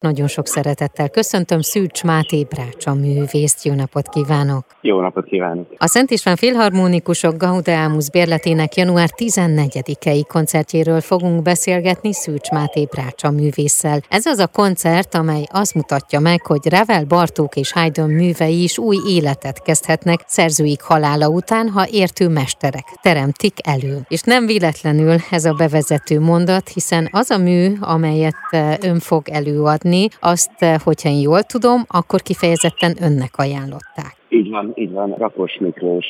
Nagyon sok szeretettel köszöntöm Szűcs Máté Brácsa művészt. Jó napot kívánok! Jó napot kívánok! A Szent István Filharmonikusok Gaudeamus bérletének január 14-i koncertjéről fogunk beszélgetni Szűcs Máté Brácsa művésszel. Ez az a koncert, amely azt mutatja meg, hogy Ravel, Bartók és Haydn művei is új életet kezdhetnek szerzőik halála után, ha értő mesterek teremtik elő. És nem véletlenül ez a bevezető mondat, hiszen az a mű, amelyet ön fog előadni, adni, azt, eh, hogyha én jól tudom, akkor kifejezetten önnek ajánlották. Így van, így van. Rakos Miklós,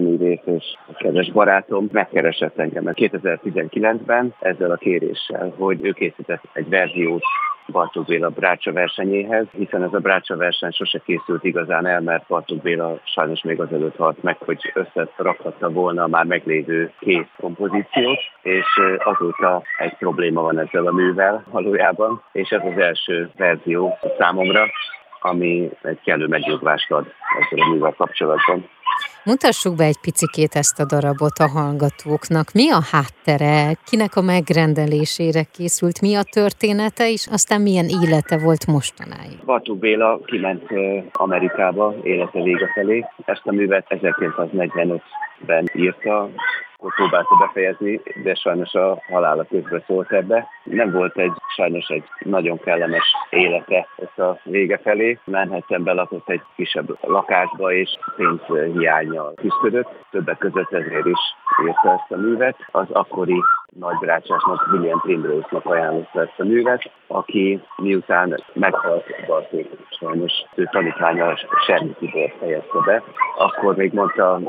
művész és a kedves barátom megkeresett engem 2019-ben ezzel a kéréssel, hogy ő készített egy verziót Bartók Béla Brácsa versenyéhez, hiszen ez a Brácsa verseny sose készült igazán el, mert Bartók Béla sajnos még azelőtt halt meg, hogy összerakhatta volna a már meglévő kész kompozíciót, és azóta egy probléma van ezzel a művel valójában, és ez az első verzió számomra, ami egy kellő megnyugvást ad ezzel a művel kapcsolatban. Mutassuk be egy picikét ezt a darabot a hallgatóknak. Mi a háttere, kinek a megrendelésére készült, mi a története, és aztán milyen élete volt mostanáig? Bartók Béla kiment Amerikába élete vége felé. Ezt a művet 1945-ben írta, akkor próbálta befejezni, de sajnos a halála közben szólt ebbe. Nem volt egy, sajnos egy nagyon kellemes élete ezt a vége felé. Manhattanben lakott egy kisebb lakásba, és pénzhiányjal küzdött. Többek között ezért is írta ezt a művet. Az akkori nagybrácsásnak, William Primrose-nak ajánlotta ezt a művet, aki miután meghalt Bartók sajnos ő tanítványa Sermi Tibor fejezte be, akkor még mondta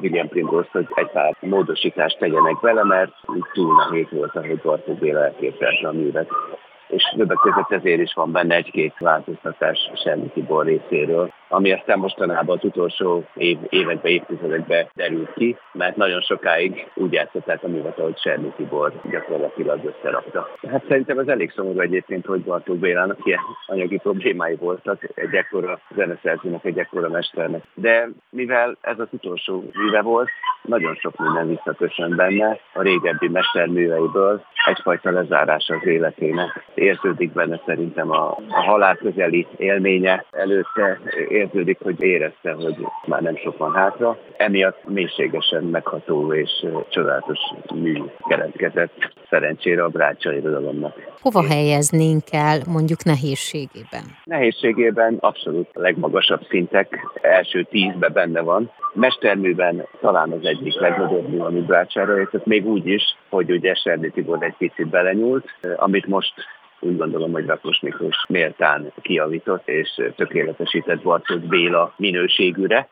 William Primrose, hogy egy pár módosítást tegyenek vele, mert túl nehéz volt, ahogy Bartók Béla elképzelte a művet. És többek között ezért is van benne egy-két változtatás Semmi Tibor részéről, ami aztán mostanában az utolsó év, években, évtizedekben derült ki, mert nagyon sokáig úgy játszották a művet, ahogy Semmi Tibor gyakorlatilag összerakta. Hát szerintem ez elég szomorú egyébként, hogy Bartók Bélának ilyen anyagi problémái voltak egy ekkora zeneszerzőnek, egy ekkora mesternek. De mivel ez az utolsó műve volt, nagyon sok minden visszaköszön benne a régebbi mesterműveiből, egyfajta lezárása az életének. Érződik benne szerintem a, a halál közeli élménye előtte, érződik, hogy érezte, hogy már nem sok van hátra. Emiatt mélységesen megható és csodálatos mű keletkezett szerencsére a brácsa irodalomnak. Hova helyeznénk el mondjuk nehézségében? Nehézségében abszolút legmagasabb szintek első tízbe benne van. Mesterműben talán az egyik legnagyobb mű, ami brácsára értett, még úgy is, hogy ugye Serdi Tibor egy picit belenyúlt, amit most úgy gondolom, hogy Rakos Miklós méltán kiavított és tökéletesített Bartók Béla minőségűre.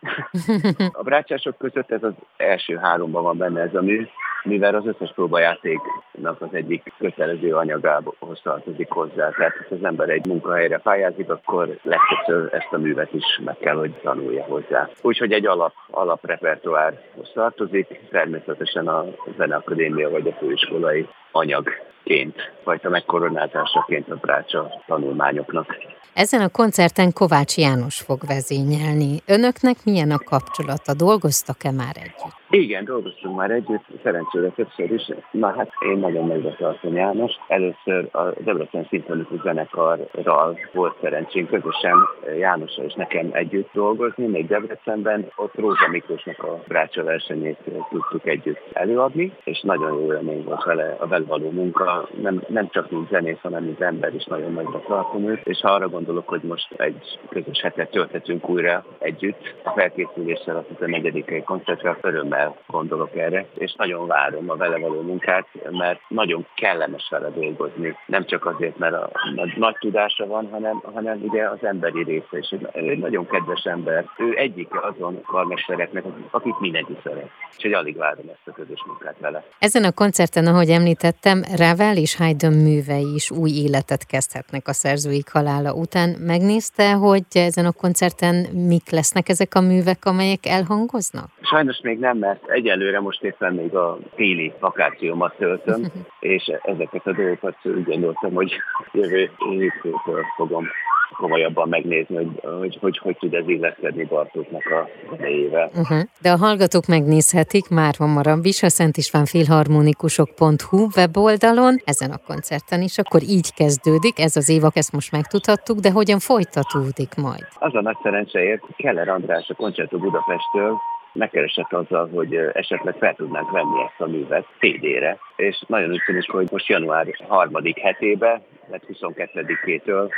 A brácsások között ez az első háromban van benne ez a mű, mivel az összes próbajátéknak az egyik kötelező anyagához tartozik hozzá. Tehát, ha az ember egy munkahelyre pályázik, akkor legtöbbször ezt a művet is meg kell, hogy tanulja hozzá. Úgyhogy egy alap, alaprepertoárhoz tartozik, természetesen a Zeneakadémia vagy a főiskolai anyagként, vagy a megkoronázásaként a brácsa tanulmányoknak. Ezen a koncerten Kovács János fog vezényelni. Önöknek milyen a kapcsolata? Dolgoztak-e már együtt? Igen, dolgoztunk már együtt, szerencsére többször is. Na hát én nagyon nagyra tartom János. Először a Debrecen Szimfonikus Zenekarral volt szerencsém közösen Jánossal és nekem együtt dolgozni, még Debrecenben. Ott Rózsa Miklósnak a brácsa versenyét tudtuk együtt előadni, és nagyon jó élmény volt vele a való munka. Nem, nem csak mint zenész, hanem mint ember is nagyon nagyra tartom őt, és ha arra gondolok, hogy most egy közös hetet tölthetünk újra együtt, a felkészüléssel a 14. koncertre örömmel gondolok erre, és nagyon várom a vele való munkát, mert nagyon kellemes vele dolgozni. Nem csak azért, mert a, a nagy tudása van, hanem, hanem ugye az emberi része, és ő egy nagyon kedves ember. Ő egyike azon karmestereknek, akik mindenki szeret. Úgyhogy alig várom ezt a közös munkát vele. Ezen a koncerten, ahogy említettem, Ravel és Haydn művei is új életet kezdhetnek a szerzőik halála után. Megnézte, hogy ezen a koncerten mik lesznek ezek a művek, amelyek elhangoznak? Sajnos még nem, mert egyelőre most éppen még a téli vakációmat töltöm, és ezeket a dolgokat úgy gondoltam, hogy jövő hétfőtől fogom komolyabban megnézni, hogy hogy, hogy, hogy tud ez illeszkedni Bartóknak a zenéjével. Uh-huh. De a hallgatók megnézhetik már hamarabb is a Szent István Filharmonikusok.hu weboldalon, ezen a koncerten is, akkor így kezdődik, ez az évak, ezt most megtudhattuk, de hogyan folytatódik majd? Az a nagy szerencseért Keller András a Concerto Budapesttől megkeresett azzal, hogy esetleg fel tudnánk venni ezt a művet CD-re, és nagyon úgy tűnik, hogy most január harmadik hetébe, mert 22-től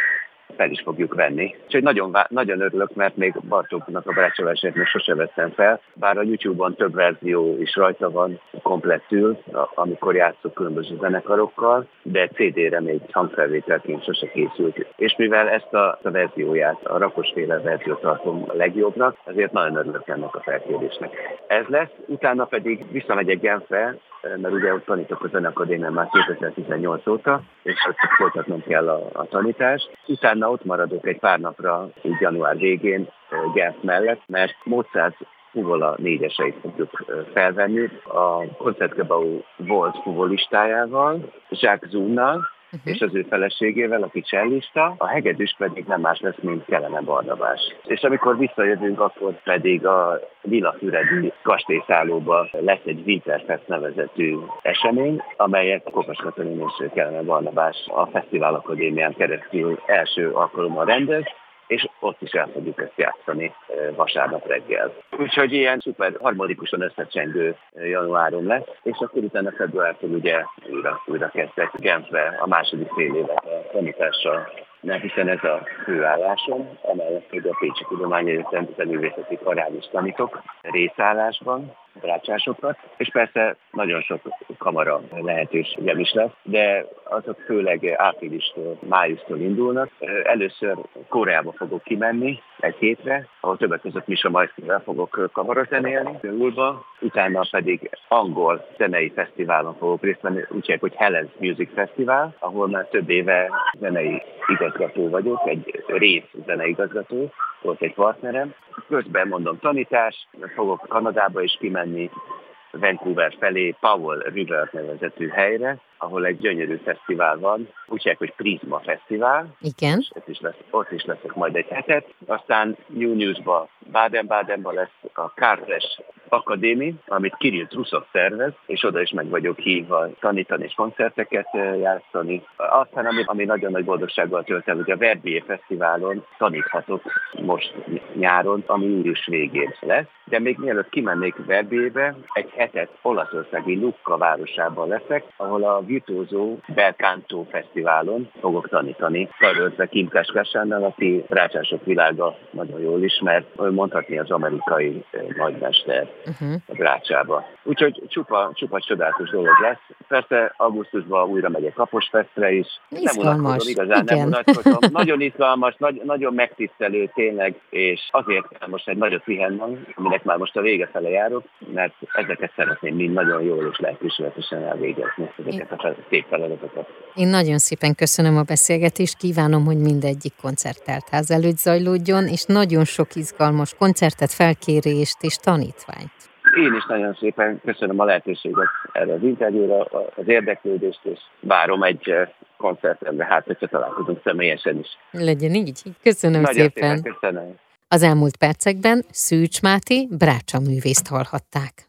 fel is fogjuk venni. Úgyhogy nagyon, nagyon örülök, mert még Bartóknak a barátságosát még sose vettem fel, bár a YouTube-on több verzió is rajta van komplettül, amikor játszok különböző zenekarokkal, de CD-re még hangfelvételként sose készült. És mivel ezt a, a verzióját, a rakosféle verziót tartom a legjobbnak, ezért nagyon örülök ennek a felkérésnek. Ez lesz, utána pedig visszamegyek Genfre, mert ugye ott tanítok a Zenekadémián már 2018 óta, és ott folytatnom kell a, a tanítást. Utána ott maradok egy pár napra, így január végén Genf mellett, mert Mozart fuvola négyeseit fogjuk felvenni a Koncertgebau volt fuvolistájával, Jacques Zunnal, uh-huh. és az ő feleségével, aki csellista, a hegedűs pedig nem más lesz, mint Kelene Barnabás. És amikor visszajövünk, akkor pedig a Lila Füredi kastélyszállóba lesz egy Winterfest nevezetű esemény, amelyet a Kopas Katalin és Kelene Barnabás a Fesztivál Akadémián keresztül első alkalommal rendez, és ott is el fogjuk ezt játszani vasárnap reggel. Úgyhogy ilyen szuper harmonikusan összecsengő januárom lesz, és akkor utána februártól ugye újra, újra kezdtek Genfbe a második fél évet a tanítással mert hiszen ez a főállásom, emellett, hogy a Pécsi Tudományegyetem Művészeti Karán is tanítok részállásban, rácsásokat, és persze nagyon sok kamara lehetőségem is lesz, de azok főleg áprilistól, májustól indulnak. Először Koreába fogok kimenni egy hétre, ahol többek között Misa Majszkivel fogok kamarazenélni, Ulba, utána pedig angol zenei fesztiválon fogok részt venni, úgy hogy Helens Music Festival, ahol már több éve zenei igazgató vagyok, egy rész zenei igazgató, volt egy partnerem. Közben mondom tanítás, fogok Kanadába is kimenni, Vancouver felé, Powell River nevezetű helyre, ahol egy gyönyörű fesztivál van, úgy hívják, hogy Prisma Fesztivál. Igen. És ott is, lesz, ott is leszek majd egy hetet. Aztán New News-ba, Baden-Badenba lesz a Kártes Akadémi, amit Kirill Truszov szervez, és oda is meg vagyok hívva tanítani és koncerteket játszani. Aztán, ami, ami nagyon nagy boldogsággal tölt el, hogy a Verbier Fesztiválon taníthatok most nyáron, ami július végén lesz. De még mielőtt kimennék Verbierbe, egy hetet Olaszországi Lucca városában leszek, ahol a virtuózó Belcanto Fesztiválon fogok tanítani. Karöltve Kim Kaskásánnal, aki rácsások világa nagyon jól ismert, mondhatni az amerikai nagymester uh-huh. a Grácsába. Úgyhogy csupa, csupa csodálatos dolog lesz. Persze augusztusban újra megyek Kaposfestre is. Izgalmas. Nem igazán Igen. nem unatkozom. Nagyon izgalmas, nagy, nagyon megtisztelő tényleg, és azért kell most egy nagyot pihennem, aminek már most a vége fele járok, mert ezeket szeretném mind nagyon jól és lelkismeretesen elvégezni, ezeket a szép feladatokat. Én nagyon szépen köszönöm a beszélgetést, kívánom, hogy mindegyik koncertteltház előtt zajlódjon, és nagyon sok izgalmas koncertet, felkérést és tanítványt. Én is nagyon szépen köszönöm a lehetőséget erre az interjúra, az érdeklődést, és várom egy eh, koncertemre, hát hogyha találkozunk személyesen is. Legyen így. Köszönöm nagyon szépen. szépen. Köszönöm. Az elmúlt percekben Szűcs Máté Brácsa művészt hallhatták.